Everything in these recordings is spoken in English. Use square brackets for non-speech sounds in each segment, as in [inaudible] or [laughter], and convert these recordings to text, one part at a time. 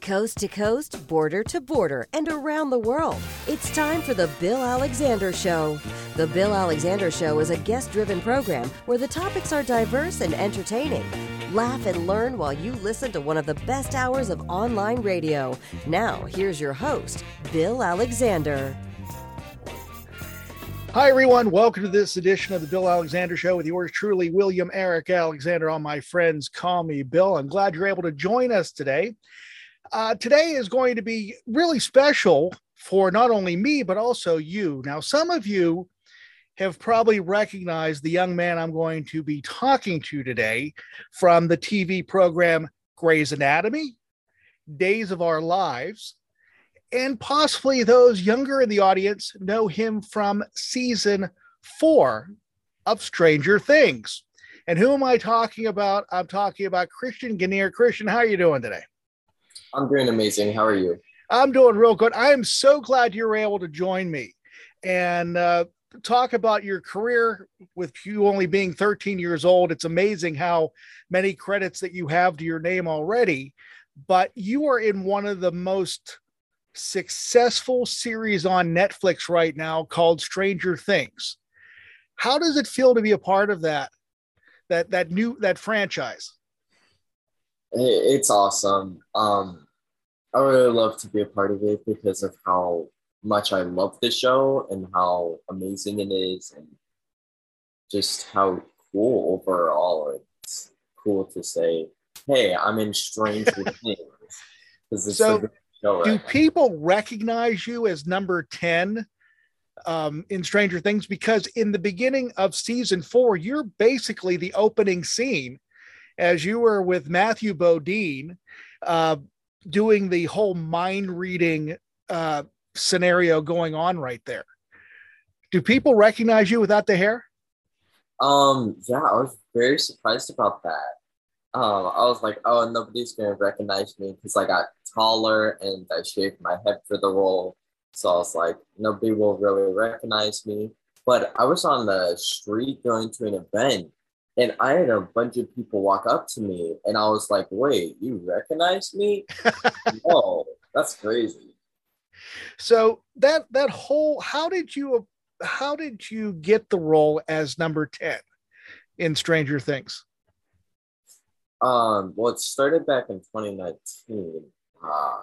Coast to coast, border to border, and around the world, it's time for The Bill Alexander Show. The Bill Alexander Show is a guest driven program where the topics are diverse and entertaining. Laugh and learn while you listen to one of the best hours of online radio. Now, here's your host, Bill Alexander. Hi, everyone. Welcome to this edition of the Bill Alexander Show with yours truly, William Eric Alexander. All my friends call me Bill. I'm glad you're able to join us today. Uh, today is going to be really special for not only me, but also you. Now, some of you have probably recognized the young man I'm going to be talking to today from the TV program Grey's Anatomy, Days of Our Lives, and possibly those younger in the audience know him from season four of Stranger Things. And who am I talking about? I'm talking about Christian Ganiere. Christian, how are you doing today? I'm doing amazing. How are you? I'm doing real good. I am so glad you were able to join me and uh, talk about your career with you only being 13 years old. It's amazing how many credits that you have to your name already, but you are in one of the most successful series on Netflix right now called Stranger Things. How does it feel to be a part of that? That that new that franchise? It's awesome. Um, I really love to be a part of it because of how much I love the show and how amazing it is, and just how cool overall. It's cool to say, "Hey, I'm in Stranger [laughs] Things." so, right do people recognize you as number ten um, in Stranger Things? Because in the beginning of season four, you're basically the opening scene as you were with Matthew Modine uh, doing the whole mind reading uh, scenario going on right there. Do people recognize you without the hair? Um, yeah, I was very surprised about that. Um, I was like, oh, nobody's gonna recognize me because I got taller and I shaved my head for the role. So I was like, nobody will really recognize me. But I was on the street going to an event and I had a bunch of people walk up to me, and I was like, "Wait, you recognize me? [laughs] Whoa, that's crazy." So that that whole how did you how did you get the role as number ten in Stranger Things? Um, well, it started back in 2019. Uh,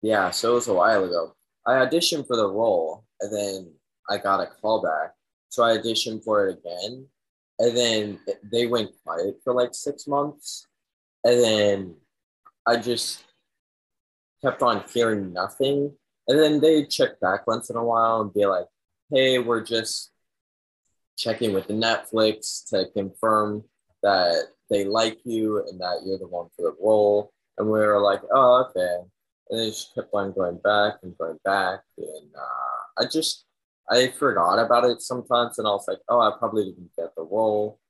yeah, so it was a while ago. I auditioned for the role, and then I got a call back. So I auditioned for it again, and then they went quiet for like six months. And then i just kept on hearing nothing. And then they check back once in a while and be like hey we're just checking with the netflix to confirm that they like you and that you're the one for the role. And we were like oh okay. And they just kept on going back and going back. And uh, i just I forgot about it sometimes, and I was like, oh, I probably didn't get the role.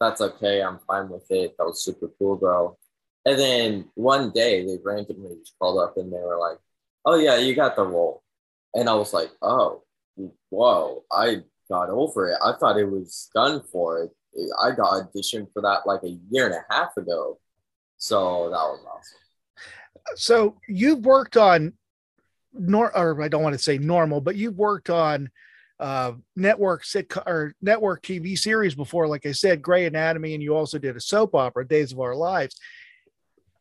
That's okay. I'm fine with it. That was super cool, bro. And then one day they randomly just called up and they were like, oh, yeah, you got the role. And I was like, oh, whoa, I got over it. I thought it was done for it. I got auditioned for that like a year and a half ago. So that was awesome. So you've worked on nor or I don't want to say normal, but you've worked on uh, network sitcom or network TV series before, like I said, Grey Anatomy, and you also did a soap opera, Days of Our Lives.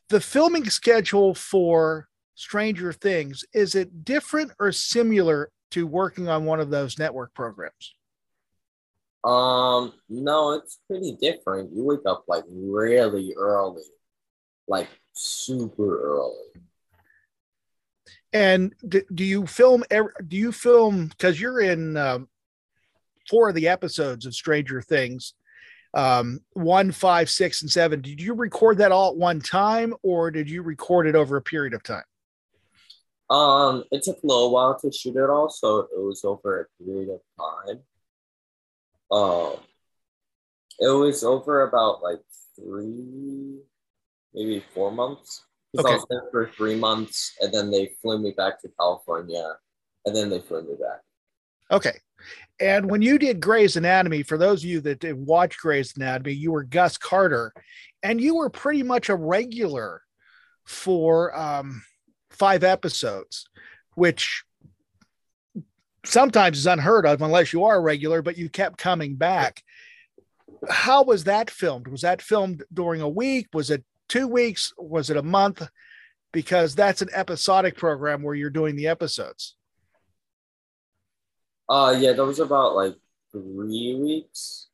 The filming schedule for Stranger Things is it different or similar to working on one of those network programs? Um, no, it's pretty different. You wake up like really early, like super early. And do, do you film? Do you film because you're in um, four of the episodes of Stranger Things, um, one, five, six, and seven? Did you record that all at one time, or did you record it over a period of time? Um, it took a little while to shoot it all, so it was over a period of time. Um, it was over about like three, maybe four months. Okay. I was there for three months, and then they flew me back to California, and then they flew me back. Okay. And when you did Grey's Anatomy, for those of you that did watch Grey's Anatomy, you were Gus Carter, and you were pretty much a regular for um, five episodes, which sometimes is unheard of unless you are a regular, but you kept coming back. How was that filmed? Was that filmed during a week? Was it two weeks? Was it a month? Because that's an episodic program where you're doing the episodes. Uh, yeah, that was about like three weeks.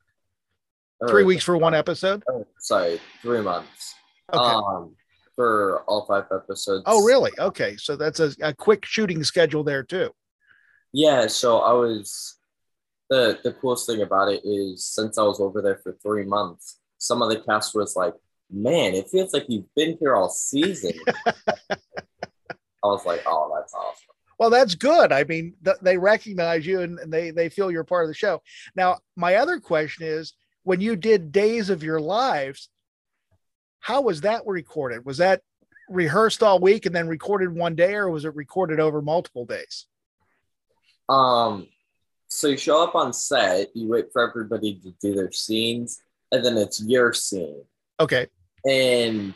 Three weeks for one episode. Oh, sorry, three months. Okay. Um, for all five episodes. Oh, really? Okay, so that's a, a quick shooting schedule there too. Yeah, so I was the the coolest thing about it is since I was over there for three months, some of the cast was like, "Man, it feels like you've been here all season." [laughs] I was like, "Oh, that's awesome." Well, that's good. I mean, th- they recognize you and they they feel you're part of the show. Now, my other question is, when you did Days of Your Lives, how was that recorded? Was that rehearsed all week and then recorded one day, or was it recorded over multiple days? Um, so you show up on set, you wait for everybody to do their scenes, and then it's your scene. Okay. And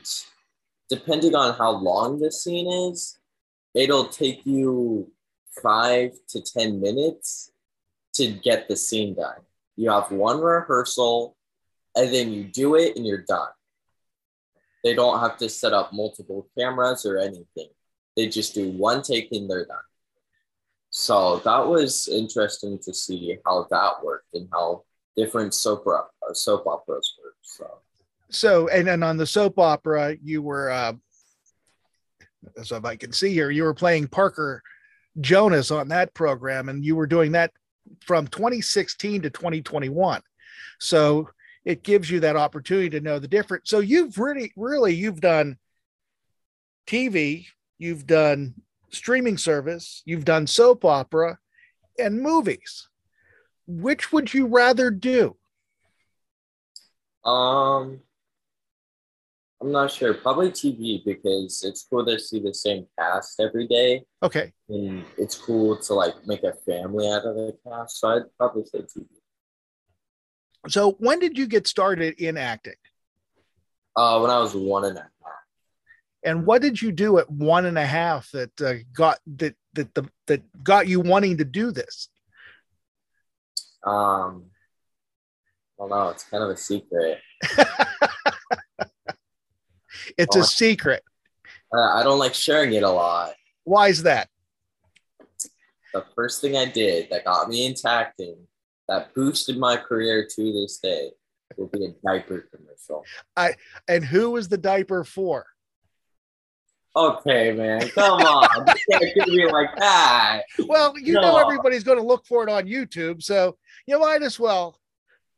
depending on how long the scene is, it'll take you five to 10 minutes to get the scene done. You have one rehearsal, and then you do it and you're done. They don't have to set up multiple cameras or anything. They just do one take and they're done. So that was interesting to see how that worked and how different soap opera, soap operas work. So, so and then on the soap opera, you were, uh, as I can see here, you were playing Parker Jonas on that program, and you were doing that from 2016 to 2021. So it gives you that opportunity to know the difference. So you've really, really, you've done TV, you've done streaming service, you've done soap opera and movies. Which would you rather do? Um, I'm not sure. Probably TV because it's cool to see the same cast every day. Okay. And it's cool to like make a family out of the cast. So I'd probably say TV. So when did you get started in acting? Uh, when I was one and a half. And what did you do at one and a half that uh, got that that the that got you wanting to do this? Um, well, no, it's kind of a secret. [laughs] it's a secret. Uh, I don't like sharing it a lot. Why is that? The first thing I did that got me into acting that boosted my career to this day will be a diaper commercial. I and who was the diaper for? Okay, man, come on, [laughs] you can't give me like that. Well, you no. know everybody's going to look for it on YouTube, so you might as well.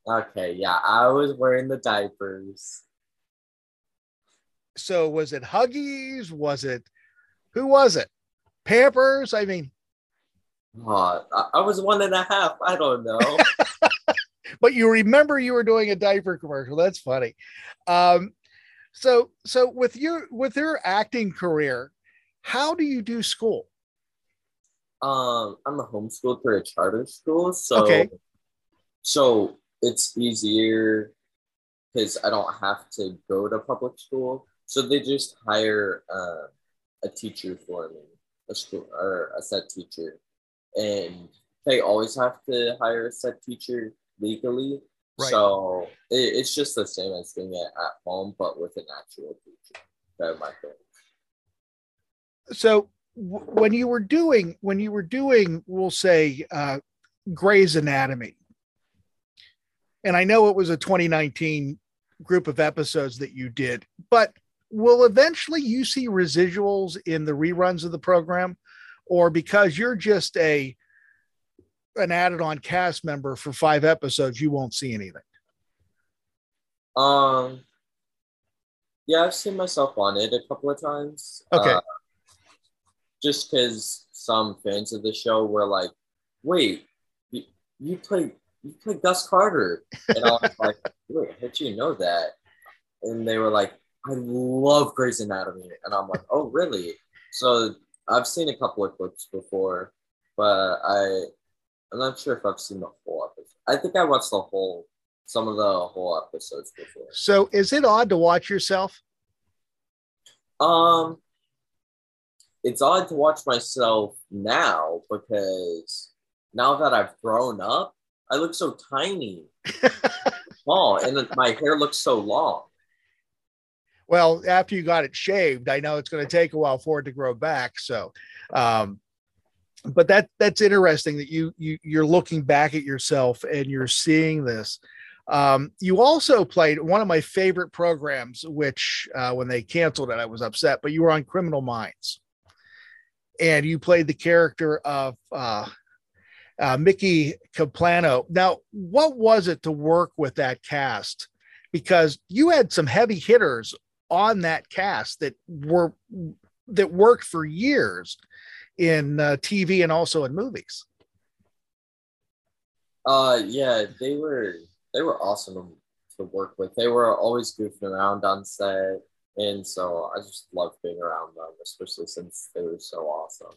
Okay, yeah, I was wearing the diapers. So was it Huggies? Was it who was it? Pampers? I mean, Oh, I was one and a half. I don't know. [laughs] but you remember you were doing a diaper commercial. That's funny. Um, so so with your with your acting career, how do you do school? Um, I'm a homeschooled through a charter school, so okay. so it's easier because I don't have to go to public school. So they just hire uh, a teacher for me, a school or a set teacher and they always have to hire a set teacher legally. Right. So it, it's just the same as doing it at home, but with an actual teacher. That my thing. So w- when you were doing when you were doing, we'll say, uh, Grey's Anatomy, and I know it was a 2019 group of episodes that you did, but will eventually you see residuals in the reruns of the program or because you're just a an added on cast member for five episodes, you won't see anything? Um, yeah, I've seen myself on it a couple of times. Okay. Uh, just because some fans of the show were like, "Wait, you, you play you play Gus Carter," and I was like, [laughs] "Wait, how did you know that?" And they were like, "I love Grey's Anatomy," and I'm like, "Oh, really?" So I've seen a couple of clips before, but I I'm not sure if I've seen the whole episode. I think I watched the whole some of the whole episodes before. So is it odd to watch yourself? Um, it's odd to watch myself now because now that I've grown up, I look so tiny, [laughs] small, and my hair looks so long. Well, after you got it shaved, I know it's going to take a while for it to grow back. So, um, but that that's interesting that you you you're looking back at yourself and you're seeing this. Um, you also played one of my favorite programs, which uh, when they canceled it, I was upset. But you were on Criminal Minds, and you played the character of uh, uh, Mickey Caplano. Now, what was it to work with that cast? Because you had some heavy hitters on that cast that were that worked for years in uh, TV and also in movies. Uh, yeah, they were they were awesome to work with. They were always goofing around on set, and so I just loved being around them, especially since they were so awesome.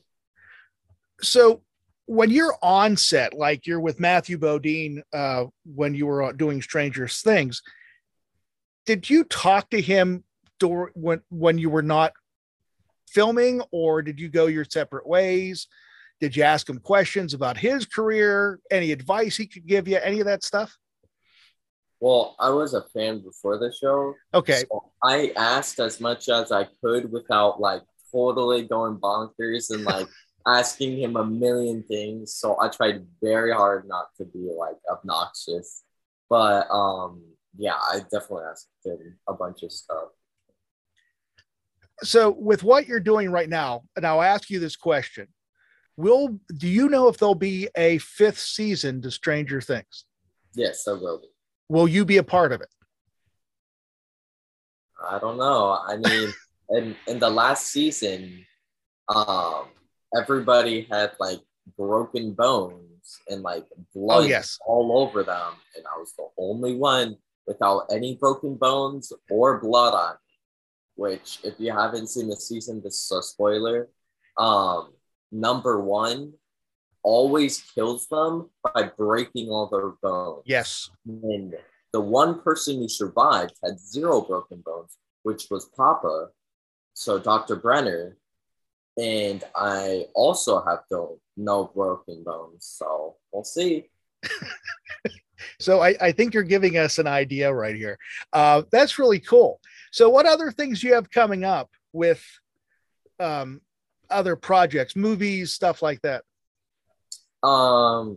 So, when you're on set, like you're with Matthew Modine uh, when you were doing Stranger Things, did you talk to him during when when you were not filming, or did you go your separate ways? Did you ask him questions about his career? Any advice he could give you? Any of that stuff? Well, I was a fan before the show. Okay. So I asked as much as I could without like totally going bonkers and like [laughs] asking him a million things. So I tried very hard not to be like obnoxious. But um yeah, I definitely asked him a bunch of stuff. So with what you're doing right now, and I'll ask you this question. Will do you know if there'll be a fifth season to Stranger Things? Yes, I will be. Will you be a part of it? I don't know. I mean, [laughs] in in the last season, um, everybody had like broken bones and like blood Oh, yes. all over them, and I was the only one without any broken bones or blood on. Which, if you haven't seen the season, this is a spoiler. Um, number one always kills them by breaking all their bones. Yes. And the one person who survived had zero broken bones, which was Papa, so Dr. Brenner. And I also have no, no broken bones. So we'll see. [laughs] So I, I think you're giving us an idea right here. Uh, that's really cool. So what other things you have coming up with um, other projects, movies, stuff like that? Um,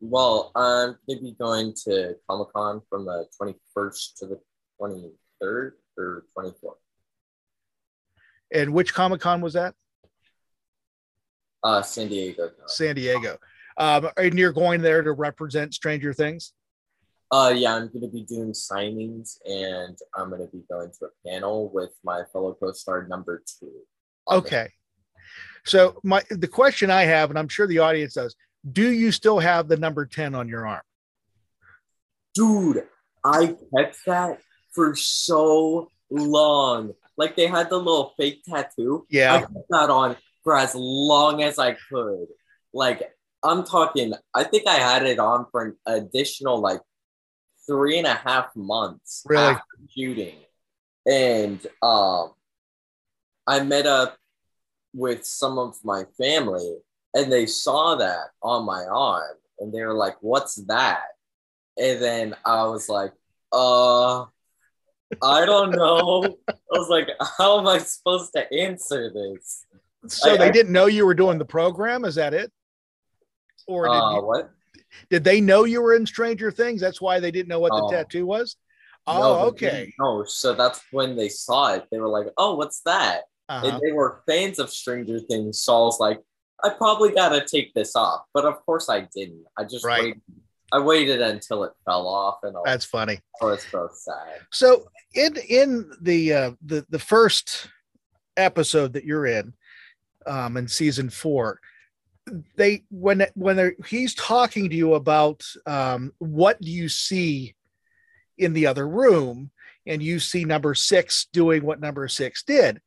well, I'm maybe going to Comic Con from the 21st to the 23rd or 24th. And which Comic Con was that? Uh, San Diego. San Diego. Um, and you're going there to represent Stranger Things? Uh, yeah, I'm going to be doing signings and I'm going to be going to a panel with my fellow co-star number two. Okay. So my the question I have, and I'm sure the audience does, do you still have the number 10 on your arm? Dude, I kept that for so long. Like they had the little fake tattoo. Yeah. I kept that on for as long as I could. Like I'm talking, I think I had it on for an additional like three and a half months Really? after shooting. And um I met up with some of my family and they saw that on my arm and they were like, What's that? And then I was like, uh I don't know. I was like, how am I supposed to answer this? So I- they I- didn't know you were doing the program. Is that it? Or did, Uh, you, what? Did they know you were in Stranger Things? That's why they didn't know what the Oh. tattoo was. Oh, they okay. didn't. So that's when they saw it. They were like, oh, what's that? Uh-huh. And they were fans of Stranger Things. Saul's like, I probably got to take this off. But of course I didn't. I just Right. waited. I waited until it fell off and I That's funny. was so sad. So in in the uh, the the first episode that you're in, um, in season four, they when when they're, he's talking to you about um, what you see in the other room, and you see number six doing what number six did.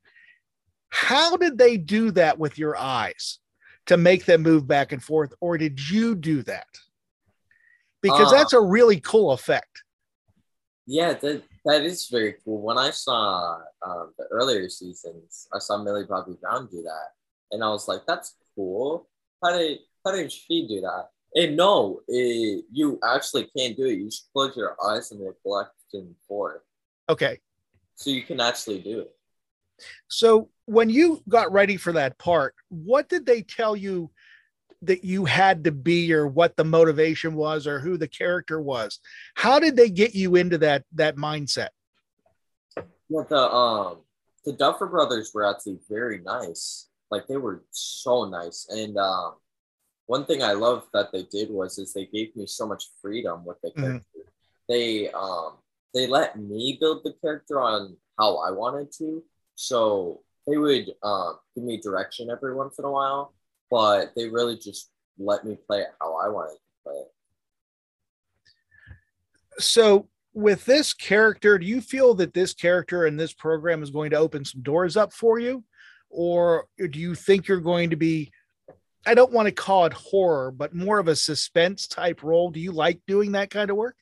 How did they do that with your eyes to make them move back and forth, or did you do that? Because Uh, that's a really cool effect. Yeah, the, That is very cool. When I saw um, the earlier seasons, I saw Millie Bobby Brown do that, and I was like, "That's cool. How did how did she do that?" And no, it, you actually can't do it. You just close your eyes and reflect in forth. Okay. So you can actually do it. So when you got ready for that part, what did they tell you that you had to be or what the motivation was or who the character was? How did they get you into that that mindset? Well, the um the Duffer brothers were actually very nice. Like they were so nice. And um one thing I love that they did was is they gave me so much freedom with the mm-hmm. character. Mm-hmm. They um they let me build the character on how I wanted to. So they would um, give me direction every once in a while, but they really just let me play it how I wanted to play it. So, with this character, do you feel that this character and this program is going to open some doors up for you? Or do you think you're going to be, I don't want to call it horror, but more of a suspense type role? Do you like doing that kind of work?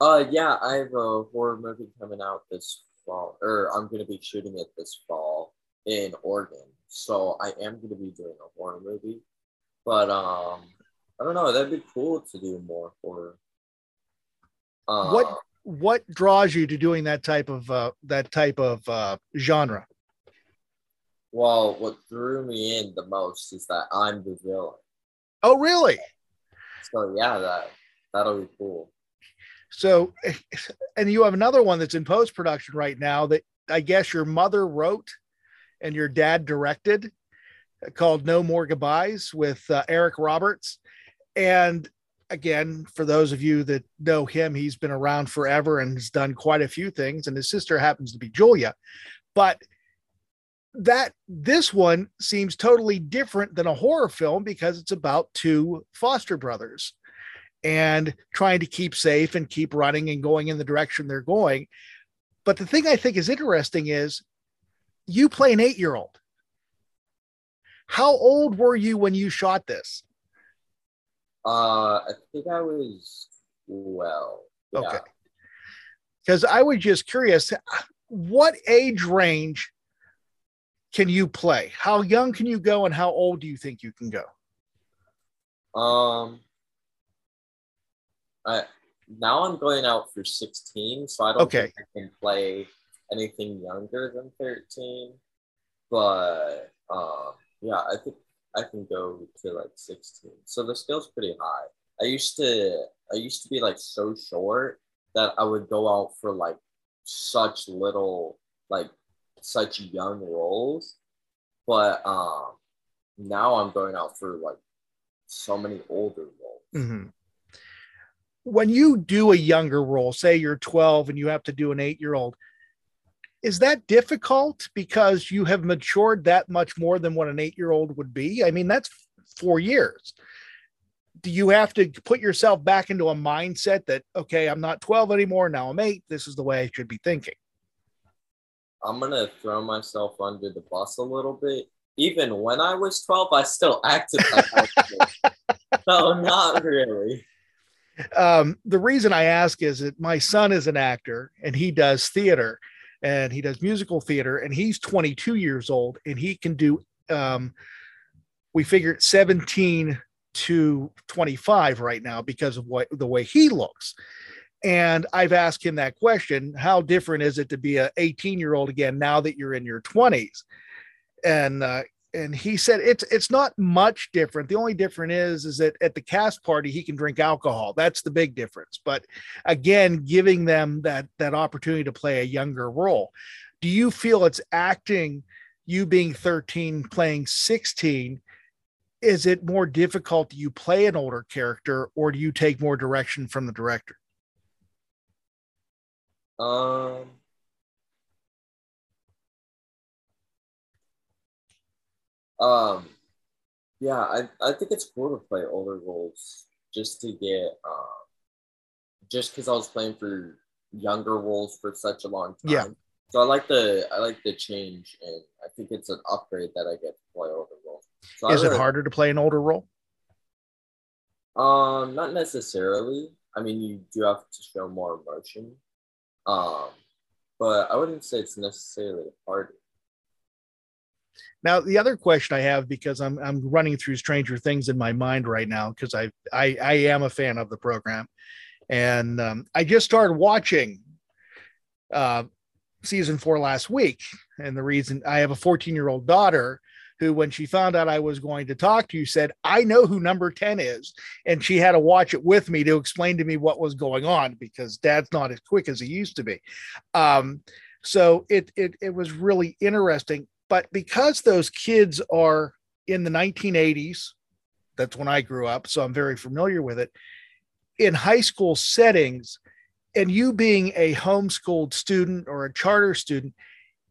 Uh, yeah, I have a horror movie coming out this fall, or I'm going to be shooting it this fall in Oregon. So I am going to be doing a horror movie, but um, I don't know. That'd be cool to do more horror. Uh, what what draws you to doing that type of uh, that type of uh, genre? Well, what drew me in the most is that I'm the villain. Oh, really? So yeah, that that'll be cool. So, [laughs] and you have another one that's in post production right now that I guess your mother wrote and your dad directed uh, called No More Goodbyes with uh, Eric Roberts. And again, for those of you that know him, he's been around forever and has done quite a few things. And his sister happens to be Julia. But that this one seems totally different than a horror film because it's about two foster brothers and trying to keep safe and keep running and going in the direction they're going. But the thing I think is interesting is you play an eight year old. How old were you when you shot this? Uh, I think I was 12. Yeah. Okay. Because I was just curious, what age range can you play? How young can you go, and how old do you think you can go? Um, I now I'm going out for 16, so I don't okay. think I can play anything younger than 13. But um, yeah, I think I can go to like 16. So the skill's pretty high. I used to I used to be like so short that I would go out for like such little like such young roles. But um now I'm going out for like so many older roles. Mm-hmm when you do a younger role, say you're 12 and you have to do an eight year old, is that difficult because you have matured that much more than what an eight year old would be? I mean, that's four years. Do you have to put yourself back into a mindset that, okay, I'm not 12 anymore. Now I'm eight. This is the way I should be thinking? I'm to throw myself under the bus a little bit. Even when I was 12, I still acted like [laughs] no, not really. Um, the reason I ask is that my son is an actor and he does theater and he does musical theater and he's 22 years old and he can do um, we figured 17 to 25 right now because of what the way he looks and i've asked him that question how different is it to be a 18 year old again now that you're in your 20s and uh, and he said it's it's not much different. The only difference is is that at the cast party he can drink alcohol. That's the big difference. But again, giving them that that opportunity to play a younger role. Do you feel it's acting you being 13 playing 16 is it more difficult you play an older character or do you take more direction from the director? Um Um, yeah, I, I think it's cool to play older roles just to get, um, just because I was playing for younger roles for such a long time. Yeah. So I like the I like the change, and I think it's an upgrade that I get to play older roles. So Is really, it harder to play an older role? Um, not necessarily. I mean, you do have to show more emotion, Um, but I wouldn't say it's necessarily harder. Now, the other question I have because I'm I'm running through Stranger Things in my mind right now because I, I I am a fan of the program, and um, I just started watching uh, season four last week, and the reason I have a 14 year old daughter who, when she found out I was going to talk to you, said, I know who number 10 is. And she had to watch it with me to explain to me what was going on because dad's not as quick as he used to be. Um, so it, it, it was really interesting. But because those kids are in the 1980s, that's when I grew up, so I'm very familiar with it. In high school settings, and you being a homeschooled student or a charter student,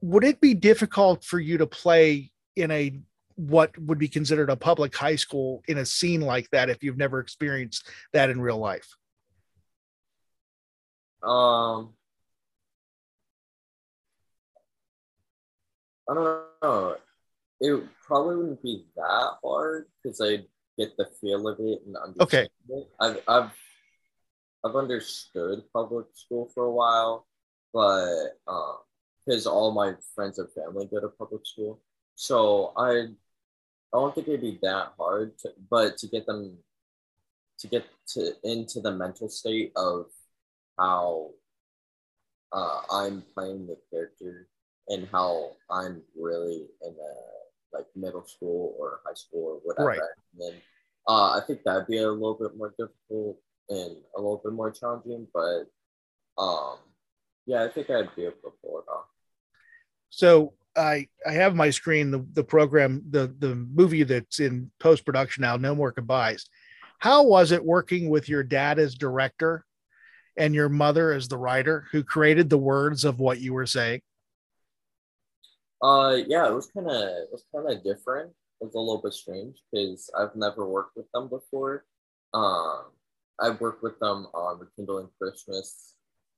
would it be difficult for you to play in a what would be considered a public high school in a scene like that if you've never experienced that in real life? Um, I don't know. It probably wouldn't be that hard because I get the feel of it and understand okay. it. I've, I've I've understood public school for a while, but um because um, all my friends and family go to public school, so I I don't think it'd be that hard, to, but to get them to get to into the mental state of how uh, I'm playing the character and how I'm really in a like middle school or high school or whatever. Right. And then uh, I think that'd be a little bit more difficult and a little bit more challenging, but um, yeah, I think I'd be able to pull it off. So I I have my screen the the program the the movie that's in post production now. No more goodbyes. How was it working with your dad as director and your mother as the writer who created the words of what you were saying? Uh, yeah, it was kind of it was kind of different. It was a little bit strange because I've never worked with them before. Um, I worked with them on Rekindling Christmas,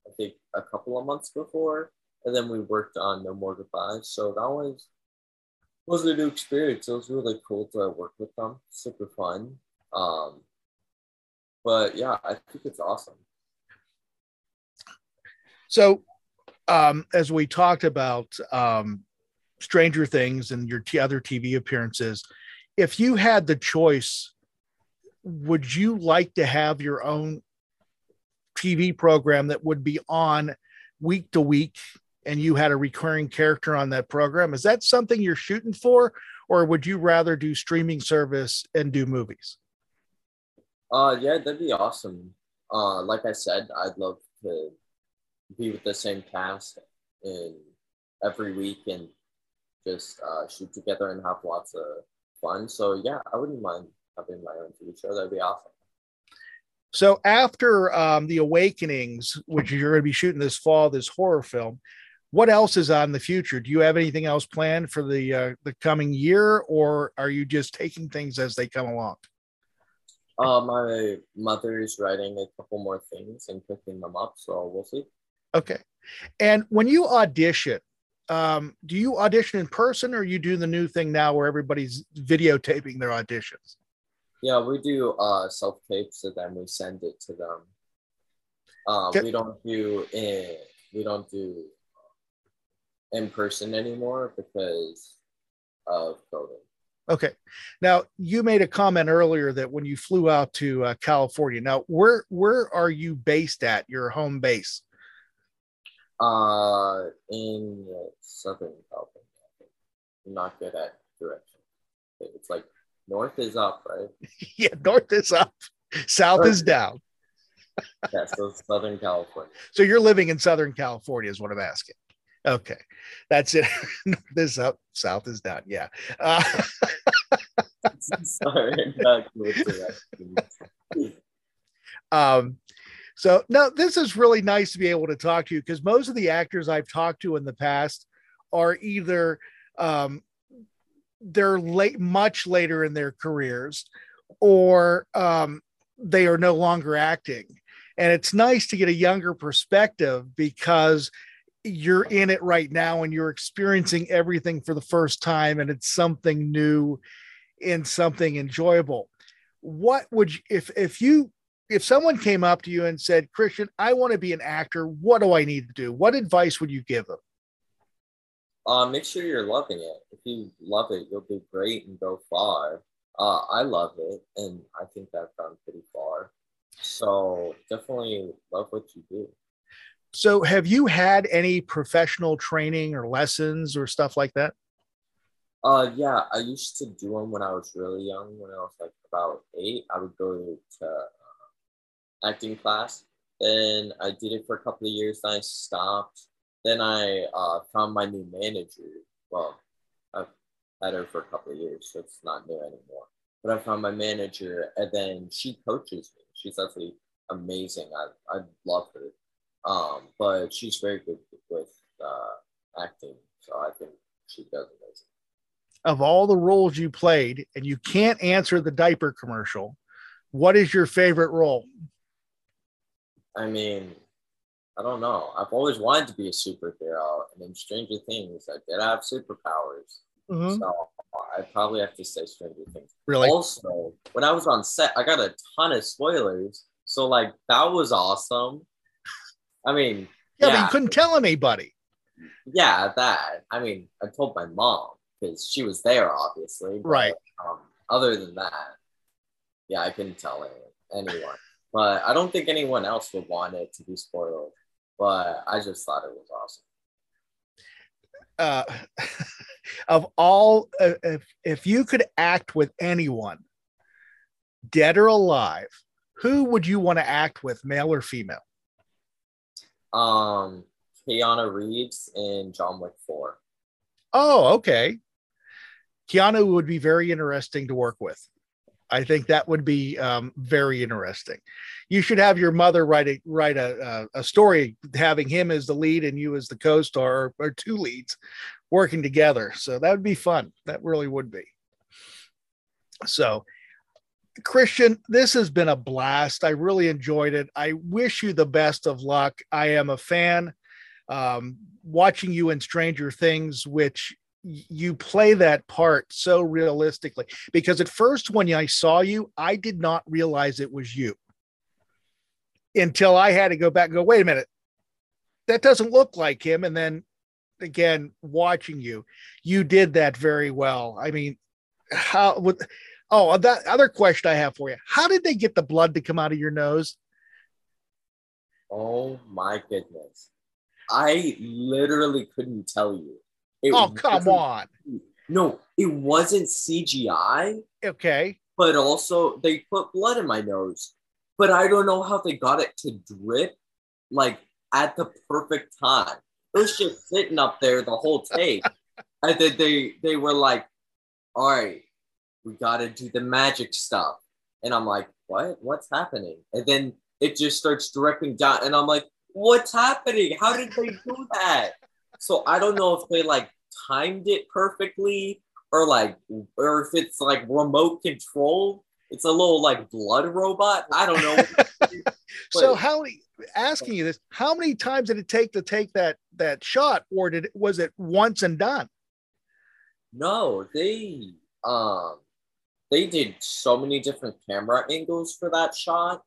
I think a couple of months before, and then we worked on No More Goodbyes. So that was was a new experience. It was really cool to work with them. Super fun. Um, but yeah, I think it's awesome. So, um, as we talked about um, Stranger Things and your t- other TV appearances, if you had the choice, would you like to have your own TV program that would be on week to week and you had a recurring character on that program. Is that something you're shooting for, or would you rather do streaming service and do movies? Uh, yeah, that'd be awesome. Uh, like I said, I'd love to be with the same cast in every week and just uh, shoot together and have lots of fun. So yeah, I wouldn't mind having my own TV show. That'd be awesome. So after um, the Awakenings, which you're going to be shooting this fall, this horror film, what else is on the future? Do you have anything else planned for the uh, the coming year, or are you just taking things as they come along? Uh, my mother is writing a couple more things and picking them up, so we'll see. Okay. And when you audition, um, do you audition in person, or you do the new thing now where everybody's videotaping their auditions? Yeah, we do uh, self tapes, and then we send it to them. Uh, okay. We don't do in, we don't do in person anymore because of COVID. Okay. Now you made a comment earlier that when you flew out to uh, California. Now, where where are you based at? Your home base? Uh, in uh, Southern California. I'm not good at direction. It's like north is up, right? [laughs] yeah, north is up, south north. is down. yeah, so Southern California. So you're living in Southern California, is what I'm asking. Okay, that's it. [laughs] this up, south is down. Yeah. Uh, [laughs] Sorry, [laughs] um, so no, this is really nice to be able to talk to you because most of the actors I've talked to in the past are either um, they're late, much later in their careers, or um, they are no longer acting. And it's nice to get a younger perspective because you're in it right now and you're experiencing everything for the first time and it's something new and something enjoyable what would you if if you if someone came up to you and said, Christian, I want to be an actor, what do I need to do? What advice would you give them? Uh, make sure you're loving it. If you love it, you'll do great and go far. Uh, I love it, and I think I've gone pretty far. So definitely love what you do. So, have you had any professional training or lessons or stuff like that? Uh, yeah, I used to do them when I was really young. When I was like about eight, I would go to uh, acting class. Then I did it for a couple of years. Then I stopped. Then I uh, found my new manager. Well, I've had her for a couple of years, so it's not new anymore. But I found my manager, and then she coaches me. She's actually amazing. I I love her. Um, but she's very good with uh, acting, so I think she does amazing. Of all the roles you played, and you can't answer the diaper commercial, what is your favorite role? I mean, I don't know. I've always wanted to be a superhero, and in Stranger Things, I did have superpowers. Mm-hmm. So I probably have to say Stranger Things. Really? Also, when I was on set, I got a ton of spoilers. So like that was awesome. I mean, yeah, yeah, but you couldn't tell anybody. Yeah, that. I mean, I told my mom because she was there, obviously. But, right. Um, other than that, yeah, I couldn't tell anyone. But I don't think anyone else would want it to be spoiled. But I just thought it was awesome. Uh, [laughs] of all, uh, if if you could act with anyone, dead or alive, who would you want to act with, male or female? Um, Keanu Reeves in John Wick 4. Oh, okay. Keanu would be very interesting to work with. I think that would be um, very interesting. You should have your mother write a write a, a, story having him as the lead and you as the co-star or two leads working together. So that would be fun. That really would be. So Christian, this has been a blast. I really enjoyed it. I wish you the best of luck. I am a fan. Um, watching you in Stranger Things, which you play that part so realistically, because at first, when I saw you, I did not realize it was you until I had to go back and go, wait a minute, that doesn't look like him. And then again, watching you, you did that very well. I mean, how would Oh, uh, that other question I have for you. How did they get the blood to come out of your nose? Oh my goodness. I literally couldn't tell you. It oh, come on. No, it wasn't CGI. Okay. But also, they put blood in my nose. But I don't know how they got it to drip like at the perfect time. It was just sitting up there the whole [laughs] take. and then they they were like, all right, we got to do the magic stuff. And I'm like, what? What's happening? And then it just starts dripping down. And I'm like, what's happening? How did they do that? So I don't know if they like timed it perfectly or like, or if it's like remote control. It's a little like blood robot. I don't know. [laughs] so how asking you this, how many times did it take to take that that shot or did it was it once and done? No, they um they did so many different camera angles for that shot.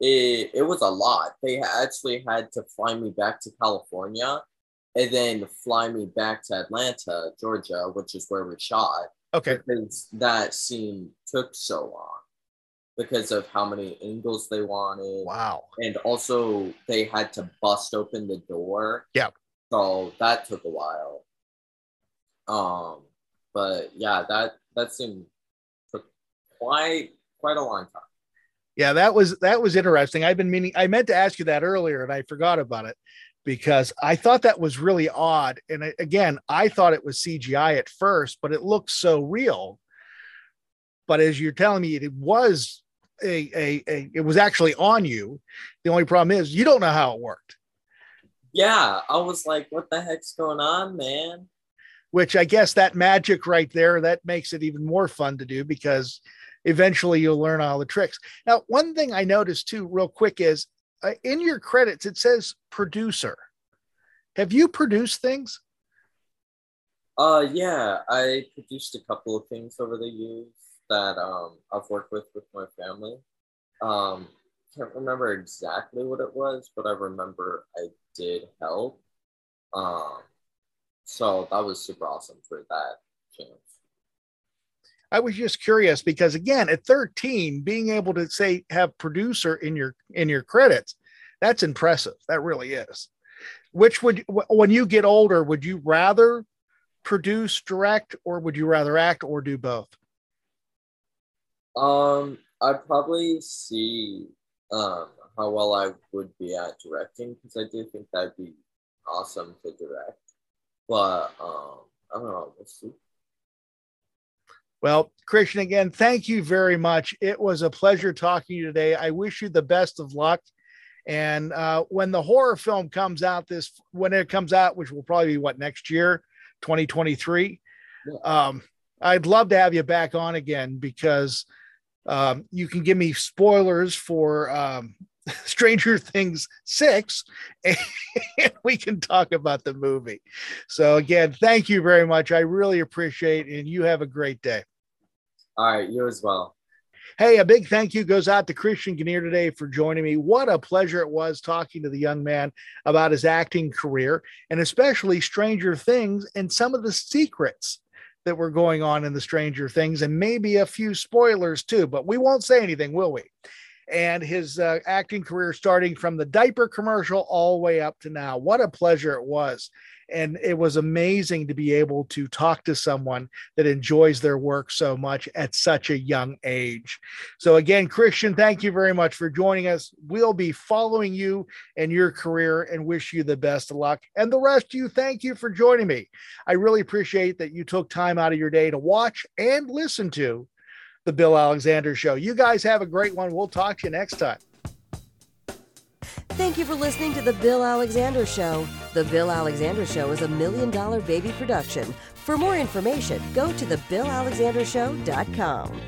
It, it was a lot. They actually had to fly me back to California and then fly me back to Atlanta, Georgia, which is where we shot. Okay. Because that scene took so long because of how many angles they wanted. Wow. And also they had to bust open the door. Yeah. So that took a while. Um, but yeah, that that scene quite quite a long time. Yeah, that was that was interesting. I've been meaning I meant to ask you that earlier and I forgot about it because I thought that was really odd. And again, I thought it was CGI at first, but it looked so real. But as you're telling me, it was a, a, a it was actually on you. The only problem is you don't know how it worked. Yeah, I was like, what the heck's going on, man? Which I guess that magic right there that makes it even more fun to do because eventually you'll learn all the tricks. Now, one thing I noticed too, real quick, is uh, in your credits, it says producer. Have you produced things? Uh, yeah, I produced a couple of things over the years that um, I've worked with with my family. Um, can't remember exactly what it was, but I remember I did help. Um, so that was super awesome for that chance. I was just curious because again, at 13, being able to say have producer in your in your credits, that's impressive. That really is. Which would when you get older, would you rather produce, direct, or would you rather act or do both? Um, I'd probably see um how well I would be at directing because I do think that'd be awesome to direct. But um, I don't know. We'll see. Well, Christian, again, thank you very much. It was a pleasure talking to you today. I wish you the best of luck. And uh, when the horror film comes out, this when it comes out, which will probably be what next year, 2023. Yeah. Um, I'd love to have you back on again because um, you can give me spoilers for um, [laughs] Stranger Things 6 [laughs] and we can talk about the movie. So again, thank you very much. I really appreciate it and you have a great day. All right, you as well. Hey, a big thank you goes out to Christian Ganiere today for joining me. What a pleasure it was talking to the young man about his acting career and especially Stranger Things and some of the secrets that were going on in the Stranger Things and maybe a few spoilers too, but we won't say anything, will we? And his uh, acting career starting from the diaper commercial all the way up to now. What a pleasure it was. And it was amazing to be able to talk to someone that enjoys their work so much at such a young age. So, again, Christian, thank you very much for joining us. We'll be following you and your career and wish you the best of luck. And the rest of you, thank you for joining me. I really appreciate that you took time out of your day to watch and listen to the Bill Alexander Show. You guys have a great one. We'll talk to you next time. Thank you for listening to The Bill Alexander Show. The Bill Alexander Show is a million dollar baby production. For more information, go to thebillalexandershow.com.